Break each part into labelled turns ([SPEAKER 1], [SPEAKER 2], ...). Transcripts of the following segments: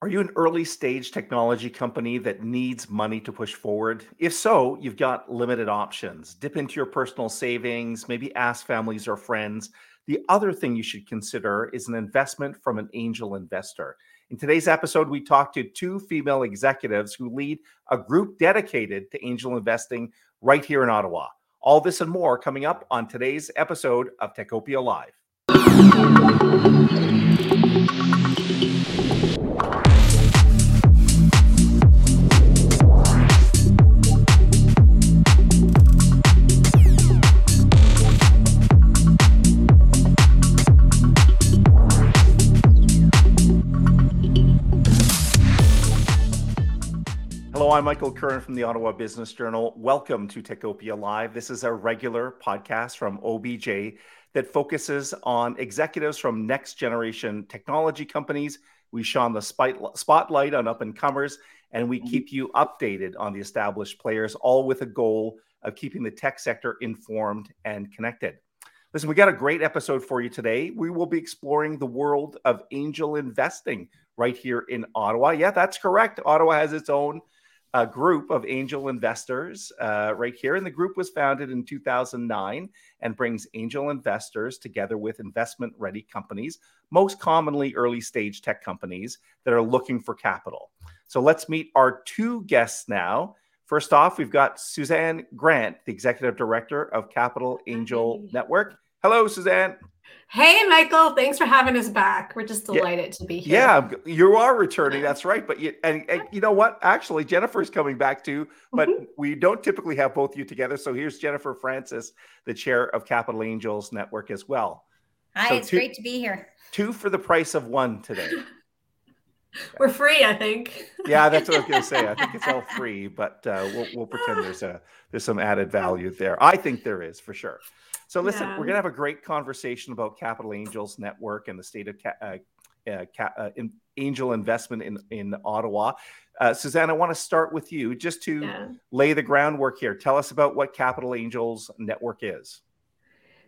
[SPEAKER 1] Are you an early stage technology company that needs money to push forward? If so, you've got limited options. Dip into your personal savings, maybe ask families or friends. The other thing you should consider is an investment from an angel investor. In today's episode, we talked to two female executives who lead a group dedicated to angel investing right here in Ottawa. All this and more coming up on today's episode of Techopia Live. I'm Michael Curran from the Ottawa Business Journal. Welcome to Techopia Live. This is a regular podcast from OBJ that focuses on executives from next generation technology companies. We shine the spotlight on up and comers, and we mm-hmm. keep you updated on the established players, all with a goal of keeping the tech sector informed and connected. Listen, we got a great episode for you today. We will be exploring the world of angel investing right here in Ottawa. Yeah, that's correct. Ottawa has its own a group of angel investors uh, right here. And the group was founded in 2009 and brings angel investors together with investment ready companies, most commonly early stage tech companies that are looking for capital. So let's meet our two guests now. First off, we've got Suzanne Grant, the executive director of Capital Angel Network. Hello, Suzanne.
[SPEAKER 2] Hey, Michael. Thanks for having us back. We're just delighted yeah. to be here.
[SPEAKER 1] Yeah, you are returning. That's right. But you and, and you know what? Actually, Jennifer's coming back too. But mm-hmm. we don't typically have both you together. So here's Jennifer Francis, the chair of Capital Angels Network as well.
[SPEAKER 3] Hi,
[SPEAKER 1] so
[SPEAKER 3] it's two, great to be here.
[SPEAKER 1] Two for the price of one today.
[SPEAKER 2] We're free, I think.
[SPEAKER 1] yeah, that's what I was going to say. I think it's all free, but uh, we'll, we'll pretend there's a there's some added value there. I think there is for sure. So listen, yeah. we're going to have a great conversation about Capital Angels Network and the state of ca- uh, uh, ca- uh, in angel investment in in Ottawa. Uh, Suzanne, I want to start with you just to yeah. lay the groundwork here. Tell us about what Capital Angels Network is.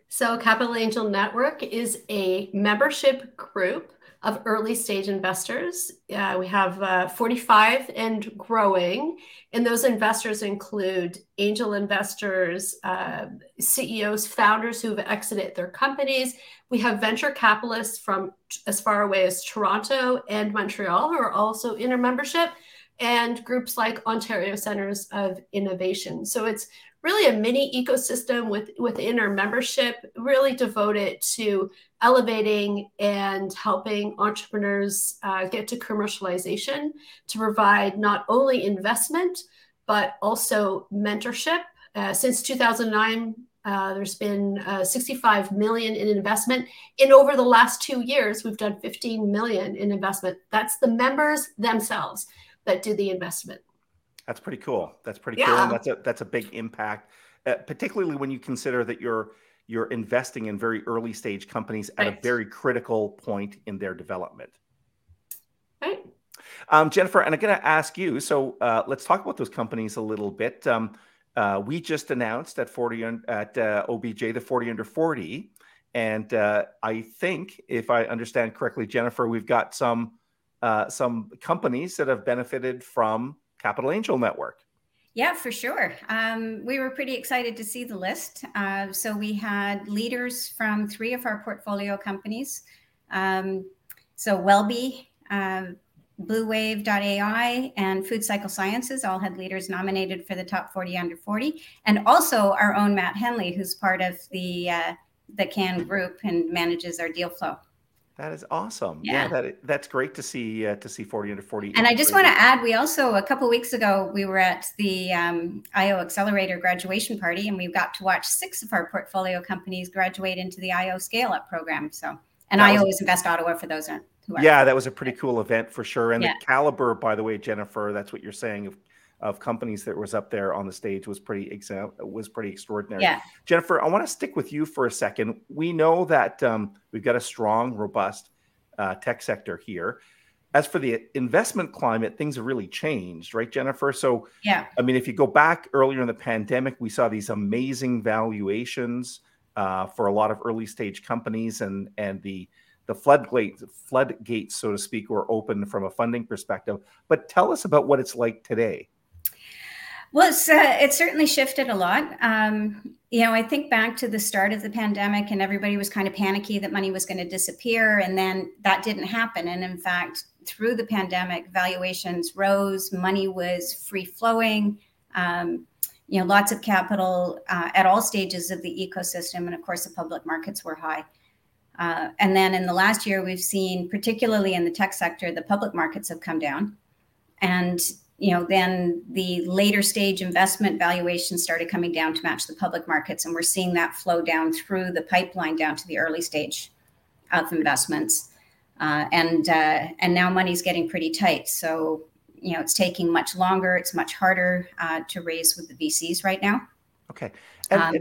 [SPEAKER 2] So, Capital Angel Network is a membership group of early stage investors. Uh, we have uh, 45 and growing. And those investors include angel investors, uh, CEOs, founders who've exited their companies. We have venture capitalists from as far away as Toronto and Montreal who are also in our membership, and groups like Ontario Centers of Innovation. So it's really a mini ecosystem with, within our membership, really devoted to elevating and helping entrepreneurs uh, get to commercialization to provide not only investment, but also mentorship. Uh, since 2009, uh, there's been uh, 65 million in investment. In over the last two years, we've done 15 million in investment. That's the members themselves that do the investment.
[SPEAKER 1] That's pretty cool. That's pretty yeah. cool. And that's a that's a big impact, uh, particularly when you consider that you're you're investing in very early stage companies at right. a very critical point in their development.
[SPEAKER 2] Right.
[SPEAKER 1] Um, Jennifer, and I'm going to ask you. So uh, let's talk about those companies a little bit. Um, uh, we just announced at 40 at uh, OBJ the 40 under 40, and uh, I think, if I understand correctly, Jennifer, we've got some uh, some companies that have benefited from Capital Angel Network.
[SPEAKER 3] Yeah, for sure. Um, we were pretty excited to see the list. Uh, so we had leaders from three of our portfolio companies. Um, so Wellbe, uh, BlueWave.ai, and Food Cycle Sciences all had leaders nominated for the top 40 under 40, and also our own Matt Henley, who's part of the uh, the CAN group and manages our deal flow.
[SPEAKER 1] That is awesome. Yeah, yeah that that's great to see uh, to see 40 under 40.
[SPEAKER 3] And I just want to add, we also a couple weeks ago we were at the um, IO Accelerator graduation party, and we got to watch six of our portfolio companies graduate into the IO Scale Up program. So, and IO is Invest Ottawa for those who
[SPEAKER 1] are. Yeah, that was a pretty cool event for sure. And yeah. the caliber, by the way, Jennifer, that's what you're saying of of companies that was up there on the stage was pretty exa- was pretty extraordinary.
[SPEAKER 3] Yeah.
[SPEAKER 1] Jennifer, I want to stick with you for a second. We know that um, we've got a strong, robust uh, tech sector here. As for the investment climate, things have really changed, right, Jennifer? So,
[SPEAKER 3] yeah,
[SPEAKER 1] I mean, if you go back earlier in the pandemic, we saw these amazing valuations uh, for a lot of early stage companies, and and the the floodgates, floodgates, so to speak, were open from a funding perspective. But tell us about what it's like today.
[SPEAKER 3] Well, it's uh, it's certainly shifted a lot. Um, you know, I think back to the start of the pandemic, and everybody was kind of panicky that money was going to disappear, and then that didn't happen. And in fact, through the pandemic, valuations rose, money was free flowing. Um, you know, lots of capital uh, at all stages of the ecosystem, and of course, the public markets were high. Uh, and then in the last year, we've seen, particularly in the tech sector, the public markets have come down, and you know, then the later stage investment valuations started coming down to match the public markets, and we're seeing that flow down through the pipeline down to the early stage of investments. Uh, and uh, and now money's getting pretty tight. So you know, it's taking much longer. It's much harder uh, to raise with the VCs right now.
[SPEAKER 1] Okay.
[SPEAKER 3] And um,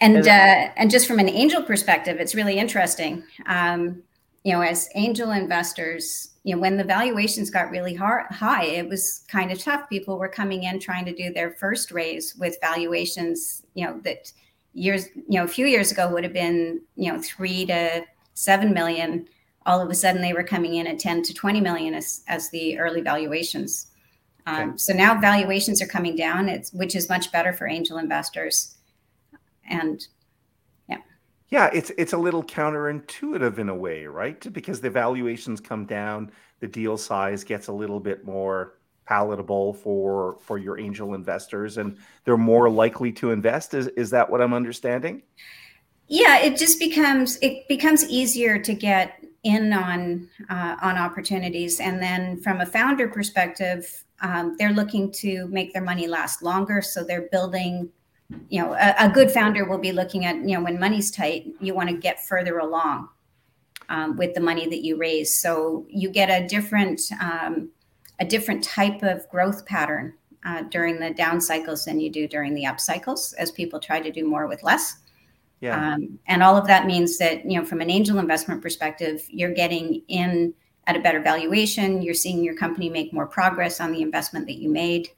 [SPEAKER 3] and, and, uh, and, just from an angel perspective, it's really interesting. Um, you know, as angel investors, you know, when the valuations got really hard, high, it was kind of tough. People were coming in trying to do their first raise with valuations, you know, that years, you know, a few years ago would have been, you know, three to seven million. All of a sudden, they were coming in at 10 to 20 million as, as the early valuations. Um, okay. So now valuations are coming down, it's, which is much better for angel investors. And
[SPEAKER 1] yeah, it's it's a little counterintuitive in a way, right? Because the valuations come down, the deal size gets a little bit more palatable for for your angel investors and they're more likely to invest. Is is that what i'm understanding?
[SPEAKER 3] Yeah it just becomes it becomes easier to get in on uh, on opportunities. And then from a founder perspective um, they're looking to make their money last longer so they're building you know a, a, good founder will be looking at you know when money's tight you want to get further along um, with the money that you raise. So you get a different um, a different type of growth pattern uh, during the down cycles than you do during the up cycles as people try to do more with less. Yeah. Um, and all of that means that you know from an angel investment perspective you're getting in at a better valuation you're seeing your company make more progress on the investment that you made.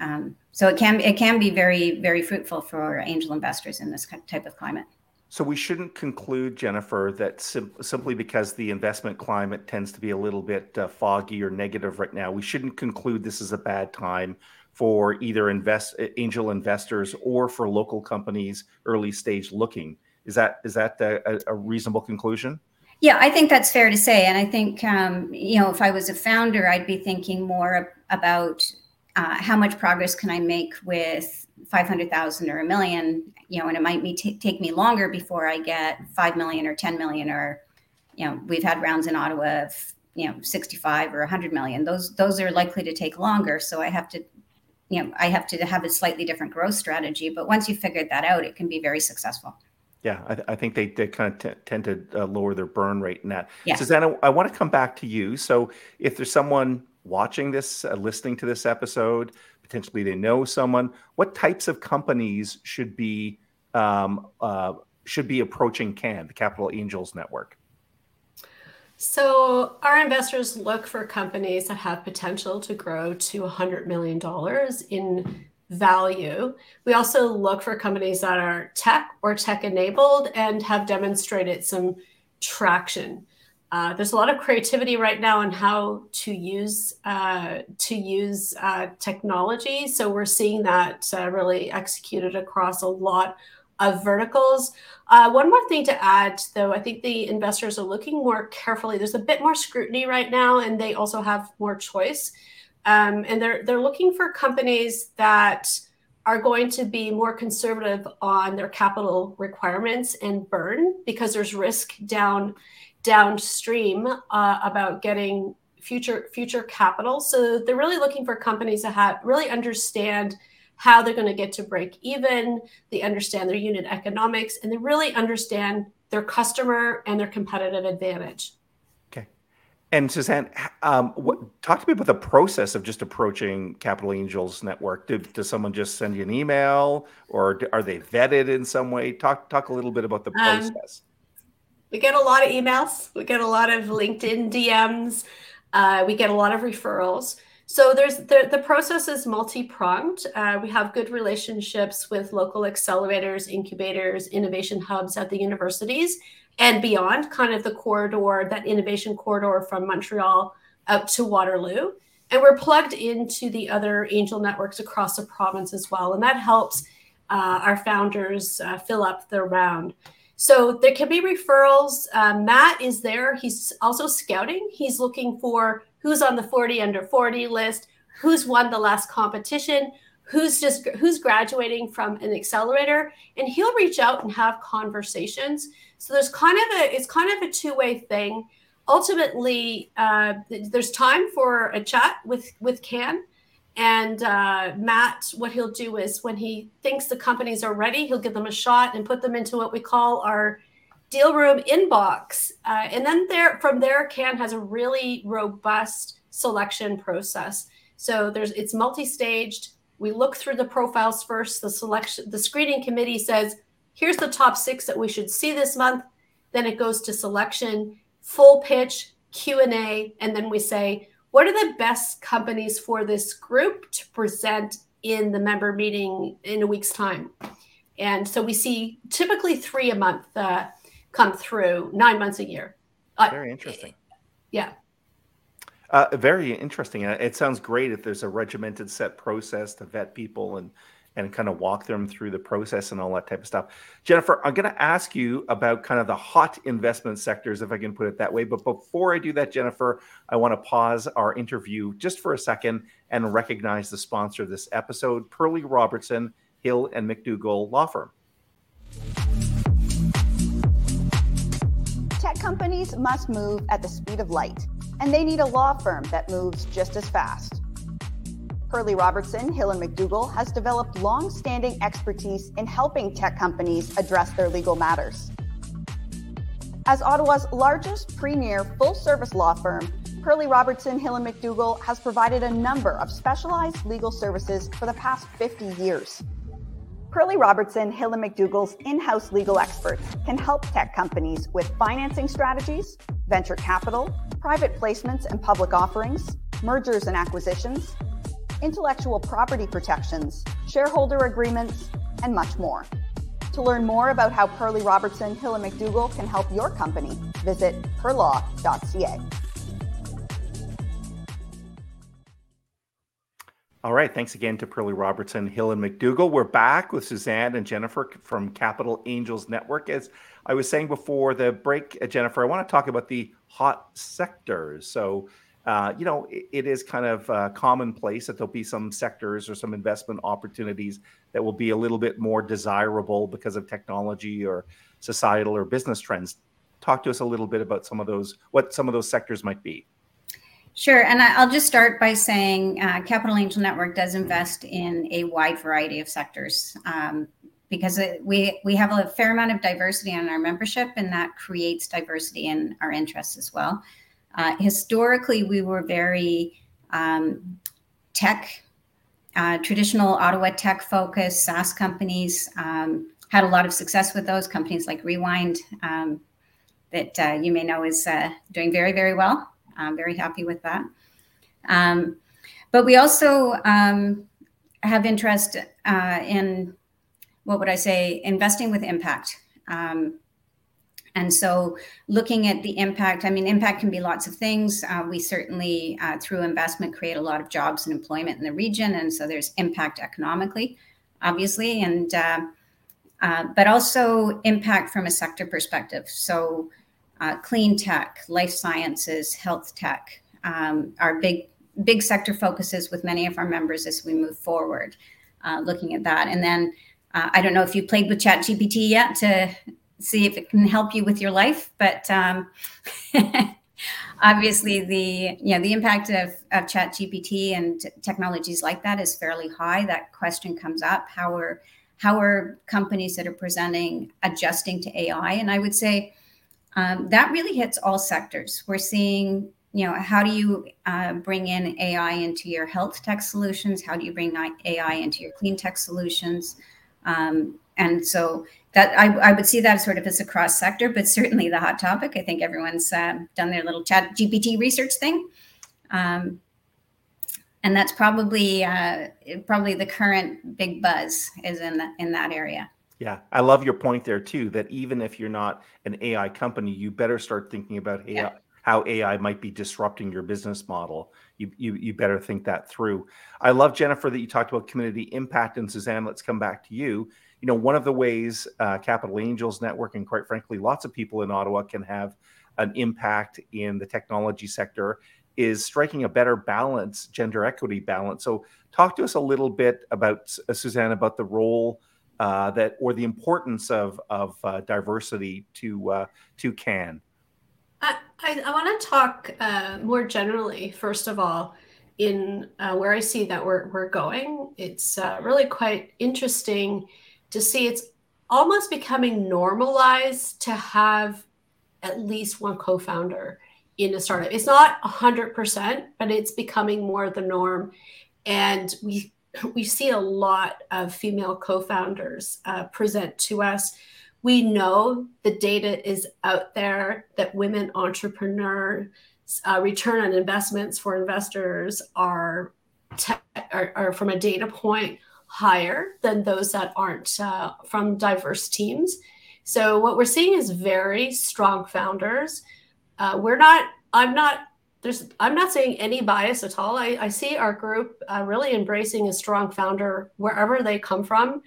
[SPEAKER 3] Um, so it can it can be very very fruitful for angel investors in this type of climate.
[SPEAKER 1] So we shouldn't conclude, Jennifer, that sim- simply because the investment climate tends to be a little bit uh, foggy or negative right now, we shouldn't conclude this is a bad time for either invest angel investors or for local companies early stage looking. Is that is that a, a reasonable conclusion?
[SPEAKER 3] Yeah, I think that's fair to say, and I think um, you know if I was a founder, I'd be thinking more about uh, how much progress can I make with 500,000 or a million, you know, and it might be t- take me longer before I get 5 million or 10 million or, you know, we've had rounds in Ottawa of, you know, 65 or 100 million. Those, those are likely to take longer. So I have to, you know, I have to have a slightly different growth strategy. But once you've figured that out, it can be very successful.
[SPEAKER 1] Yeah, I, I think they, they kind of t- tend to uh, lower their burn rate in that. Yeah. Suzanne, I want to come back to you. So if there's someone watching this, uh, listening to this episode, potentially they know someone. What types of companies should be um, uh, should be approaching CAN, the Capital Angels Network?
[SPEAKER 2] So our investors look for companies that have potential to grow to $100 million in value. We also look for companies that are tech or tech enabled and have demonstrated some traction. Uh, there's a lot of creativity right now on how to use uh, to use uh, technology. So we're seeing that uh, really executed across a lot of verticals. Uh, one more thing to add, though, I think the investors are looking more carefully. There's a bit more scrutiny right now, and they also have more choice. Um, and they're they're looking for companies that are going to be more conservative on their capital requirements and burn because there's risk down downstream uh, about getting future future capital. So they're really looking for companies that have really understand how they're going to get to break even. They understand their unit economics, and they really understand their customer and their competitive advantage.
[SPEAKER 1] Okay. And Suzanne, um, what, talk to me about the process of just approaching Capital Angels Network. Do, does someone just send you an email, or are they vetted in some way? Talk talk a little bit about the um, process. Um,
[SPEAKER 2] we get a lot of emails. We get a lot of LinkedIn DMs. Uh, we get a lot of referrals. So there's the, the process is multi-pronged. Uh, we have good relationships with local accelerators, incubators, innovation hubs at the universities. and beyond, kind of the corridor, that innovation corridor from Montreal out to Waterloo. And we're plugged into the other angel networks across the province as well. And that helps uh, our founders uh, fill up their round. So there can be referrals. Uh, Matt is there. He's also scouting. He's looking for who's on the 40 under 40 list, who's won the last competition, who's just who's graduating from an accelerator, and he'll reach out and have conversations. So there's kind of a it's kind of a two way thing. Ultimately, uh, there's time for a chat with with CAN and uh, Matt, what he'll do is when he thinks the companies are ready, he'll give them a shot and put them into what we call our deal room inbox. Uh, and then there, from there, CAN has a really robust selection process. So there's it's multi-staged. We look through the profiles first. The selection, the screening committee says, here's the top six that we should see this month. Then it goes to selection, full pitch, Q and A, and then we say what are the best companies for this group to present in the member meeting in a week's time? And so we see typically three a month uh, come through, nine months a year.
[SPEAKER 1] Uh, very interesting.
[SPEAKER 2] Yeah.
[SPEAKER 1] Uh, very interesting. Uh, it sounds great if there's a regimented set process to vet people and and kind of walk them through the process and all that type of stuff. Jennifer, I'm going to ask you about kind of the hot investment sectors, if I can put it that way. But before I do that, Jennifer, I want to pause our interview just for a second and recognize the sponsor of this episode, Perley Robertson, Hill and McDougall Law Firm.
[SPEAKER 4] Tech companies must move at the speed of light, and they need a law firm that moves just as fast. Perley Robertson, Hill and McDougall has developed long-standing expertise in helping tech companies address their legal matters. As Ottawa's largest premier full-service law firm, Perley Robertson, Hill and McDougall has provided a number of specialized legal services for the past 50 years. Perley Robertson, Hill and McDougall's in-house legal experts can help tech companies with financing strategies, venture capital, private placements and public offerings, mergers and acquisitions, intellectual property protections, shareholder agreements, and much more. To learn more about how Perley Robertson, Hill and McDougall can help your company, visit perlaw.ca.
[SPEAKER 1] All right. Thanks again to Perley Robertson, Hill and McDougall. We're back with Suzanne and Jennifer from Capital Angels Network. As I was saying before the break, uh, Jennifer, I want to talk about the hot sectors. So, uh, you know, it, it is kind of uh, commonplace that there'll be some sectors or some investment opportunities that will be a little bit more desirable because of technology or societal or business trends. Talk to us a little bit about some of those, what some of those sectors might be.
[SPEAKER 3] Sure. And I'll just start by saying uh, Capital Angel Network does invest in a wide variety of sectors um, because it, we, we have a fair amount of diversity in our membership, and that creates diversity in our interests as well. Uh, historically, we were very um, tech, uh, traditional Ottawa tech focused SaaS companies. Um, had a lot of success with those companies like Rewind, um, that uh, you may know is uh, doing very, very well. I'm very happy with that. Um, but we also um, have interest uh, in what would I say, investing with impact. Um, and so, looking at the impact, I mean, impact can be lots of things. Uh, we certainly, uh, through investment, create a lot of jobs and employment in the region. And so, there's impact economically, obviously, and uh, uh but also impact from a sector perspective. So, uh, clean tech, life sciences, health tech um, are big, big sector focuses with many of our members as we move forward, uh, looking at that. And then, I don't know if you played with ChatGPT yet to see if it can help you with your life. But um, obviously, the you know the impact of, of Chat GPT and technologies like that is fairly high. That question comes up: how are how are companies that are presenting adjusting to AI? And I would say um, that really hits all sectors. We're seeing you know how do you uh, bring in ai into your health tech solutions how do you bring ai into your clean tech solutions um, and so that I, I, would see that sort of as a cross sector, but certainly the hot topic. I think everyone's uh, done their little chat GPT research thing. Um, and that's probably uh, probably the current big buzz is in the, in that area.
[SPEAKER 1] Yeah, I love your point there too. That even if you're not an AI company, you better start thinking about AI, yeah. how AI might be disrupting your business model. You, you you better think that through. I love Jennifer that you talked about community impact, and Suzanne, let's come back to you. You know, one of the ways uh, Capital Angels Network, and quite frankly, lots of people in Ottawa can have an impact in the technology sector is striking a better balance, gender equity balance. So, talk to us a little bit about uh, Suzanne about the role uh, that or the importance of of uh, diversity to uh, to CAN?
[SPEAKER 2] I, I, I want to talk uh, more generally. First of all, in uh, where I see that we're we're going, it's really quite interesting to see. It's almost becoming normalized to have at least one co-founder in a startup. It's not hundred percent, but it's becoming more the norm, and we we see a lot of female co-founders uh, present to us we know the data is out there that women entrepreneurs uh, return on investments for investors are, te- are, are, from a data point higher than those that aren't uh, from diverse teams. So what we're seeing is very strong founders. Uh, we're not i'm not there's i'm not saying any bias at all. I, I see our group uh, really embracing a strong founder wherever they come from.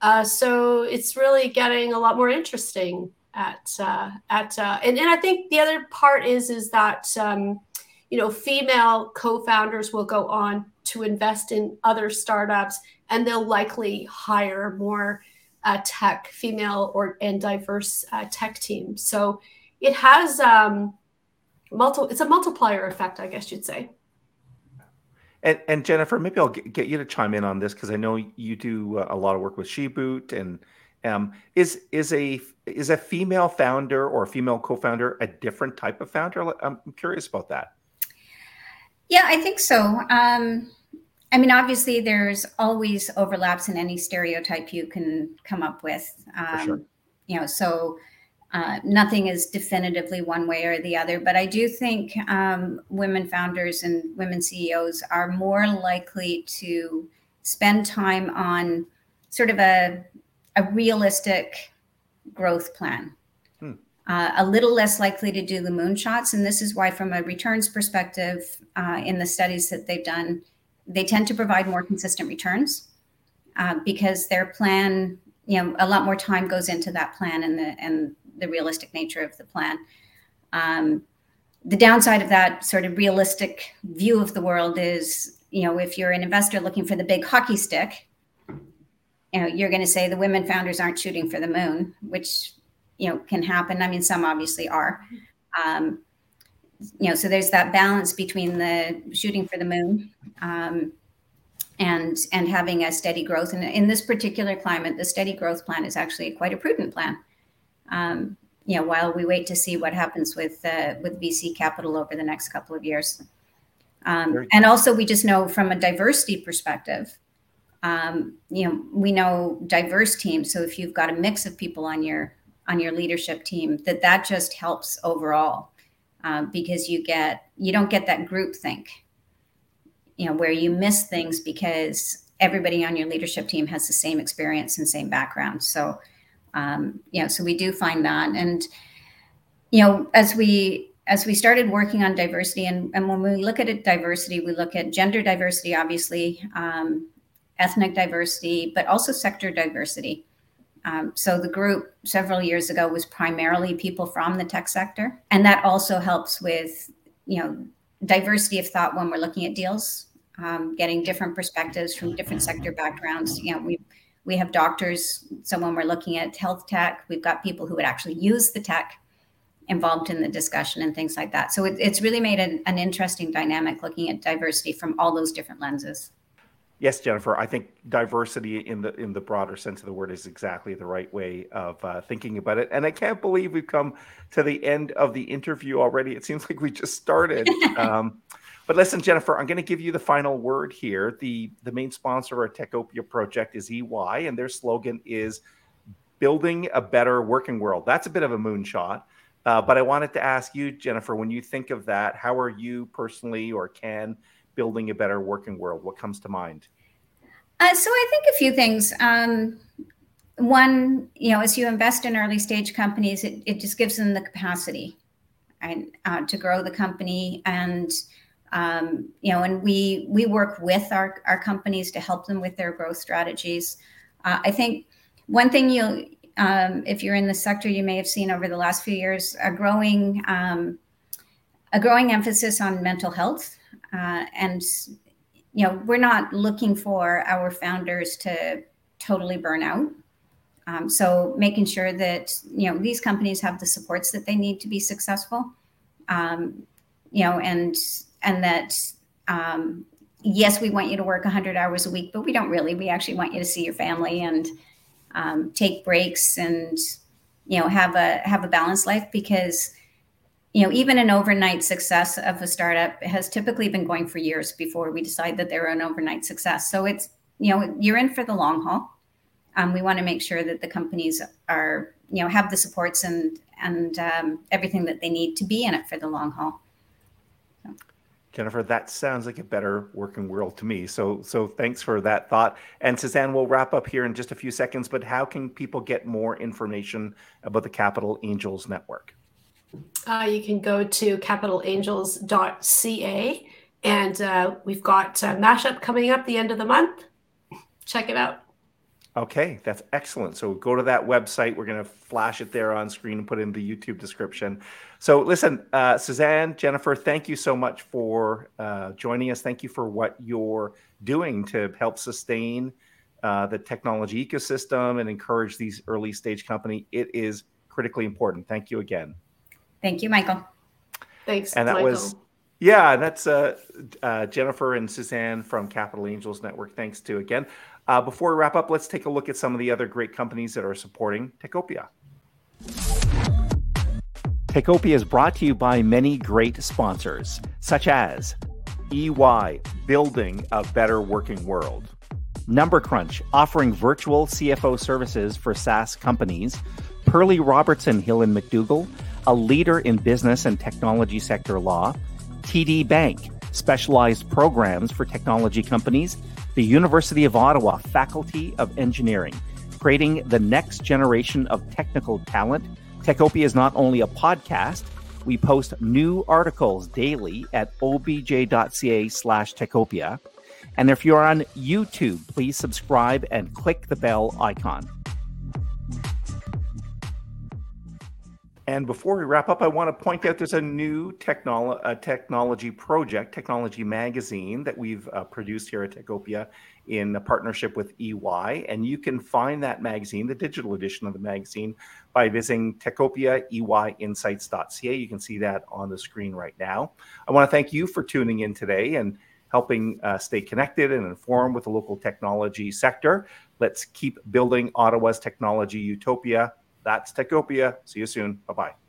[SPEAKER 2] Uh, so it's really getting a lot more interesting at uh, at uh, and, and i think the other part is is that um, you know female co-founders will go on to invest in other startups and they'll likely hire more uh, tech female or and diverse uh, tech teams. So it has um, multiple it's a multiplier effect i guess you'd say.
[SPEAKER 1] And, and jennifer maybe i'll get you to chime in on this because i know you do uh, a lot of work with SheBoot and um, is is a is a female founder or a female co-founder a different type of founder? I'm curious about that
[SPEAKER 3] yeah i think so um, i mean obviously there's always overlaps in any stereotype you can come up with um, sure. you know so uh, nothing is definitively one way or the other, but I do think um, women founders and women CEOs are more likely to spend time on sort of a, a realistic growth plan. Uh, a little less likely to do the moonshots. And this is why, from a returns perspective, uh, in the studies that they've done, they tend to provide more consistent returns uh, because their plan, you know, a lot more time goes into that plan and the and the realistic nature of the plan. Um, the downside of that sort of realistic view of the world is, you know, if you're an investor looking for the big hockey stick, you know, you're going to say the women founders aren't shooting for the moon, which you know can happen. I mean, some obviously are. Um, you know, so there's that balance between the shooting for the moon um, and and having a steady growth. And in this particular climate, the steady growth plan is actually quite a prudent plan um, you know, while we wait to see what happens with uh, with VC capital over the next couple of years. Um, and also, we just know from a diversity perspective, um, you know, we know diverse teams. So if you've got a mix of people on your on your leadership team, that that just helps overall uh, because you get you don't get that group think, you know, where you miss things because everybody on your leadership team has the same experience and same background. So um, you know, so we do find that, and you know, as we as we started working on diversity, and, and when we look at it, diversity, we look at gender diversity, obviously, um, ethnic diversity, but also sector diversity. Um, so the group several years ago was primarily people from the tech sector, and that also helps with you know diversity of thought when we're looking at deals, um, getting different perspectives from different sector backgrounds. You know, we we have doctors. So when we're looking at health tech, we've got people who would actually use the tech involved in the discussion and things like that. So it, it's really made an, an interesting dynamic looking at diversity from all those different lenses.
[SPEAKER 1] Yes, Jennifer. I think diversity in the in the broader sense of the word is exactly the right way of uh, thinking about it. And I CAN't believe we've come to the end of the interview already. It seems like we just started. um, but listen, Jennifer, I'm going to give you the final word here. The the main sponsor of our Techopia project is EY, and their slogan is building a better working world. That's a bit of a moonshot. Uh, but I wanted to ask you, Jennifer, when you think of that, how are you personally or can building a better working world? What comes to mind?
[SPEAKER 3] Uh, so I think a few things. Um, one, you know, as you invest in early stage companies, it, it just gives them the capacity and uh, to grow the company and um, you know, and we we work with our our companies to help them with their growth strategies. Uh, I think one thing you, um, if you're in the sector, you may have seen over the last few years a growing um, a growing emphasis on mental health, uh, and you know, we're not looking for our founders to totally burn out. Um, so making sure that you know these companies have the supports that they need to be successful, um, you know, and and that um, yes, we want you to work 100 hours a week, but we don't really. We actually want you to see your family and um, take breaks and you know have a have a balanced life because you know even an overnight success of a startup has typically been going for years before we decide that they're an overnight success. So it's you know you're in for the long haul. Um, we want to make sure that the companies are you know have the supports and and um, everything that they need to be in it for the long haul.
[SPEAKER 1] Jennifer, that sounds like a better working world to me. So, so thanks for that thought. And Suzanne, we'll wrap up here in just a few seconds. But how can people get more information about the Capital Angels Network?
[SPEAKER 2] Uh, you can go to capitalangels.ca, and uh, we've got a mashup coming up the end of the month. Check it out.
[SPEAKER 1] Okay, that's excellent. So go to that website. We're going to flash it there on screen and put in the YouTube description. So listen, uh, Suzanne, Jennifer, thank you so much for uh, joining us. Thank you for what you're doing to help sustain uh, the technology ecosystem and encourage these early stage company. It is critically important. Thank you again.
[SPEAKER 3] Thank you, Michael.
[SPEAKER 2] Thanks.
[SPEAKER 1] And that
[SPEAKER 2] Michael.
[SPEAKER 1] was yeah, that's uh, uh, Jennifer and Suzanne from Capital Angels Network. Thanks to again. Uh, before we wrap up, let's take a look at some of the other great companies that are supporting Techopia. Techopia is brought to you by many great sponsors, such as EY, building a better working world. Number Crunch, offering virtual CFO services for SaaS companies. Perley Robertson Hill and McDougall, a leader in business and technology sector law. TD Bank, specialized programs for technology companies the University of Ottawa Faculty of Engineering, creating the next generation of technical talent. Techopia is not only a podcast, we post new articles daily at obj.ca slash techopia. And if you're on YouTube, please subscribe and click the bell icon. And before we wrap up, I want to point out there's a new technolo- uh, technology project, Technology Magazine, that we've uh, produced here at Techopia in a partnership with EY. And you can find that magazine, the digital edition of the magazine, by visiting Techopia EYinsights.ca. You can see that on the screen right now. I want to thank you for tuning in today and helping uh, stay connected and informed with the local technology sector. Let's keep building Ottawa's technology utopia that's Techopia. See you soon. Bye bye.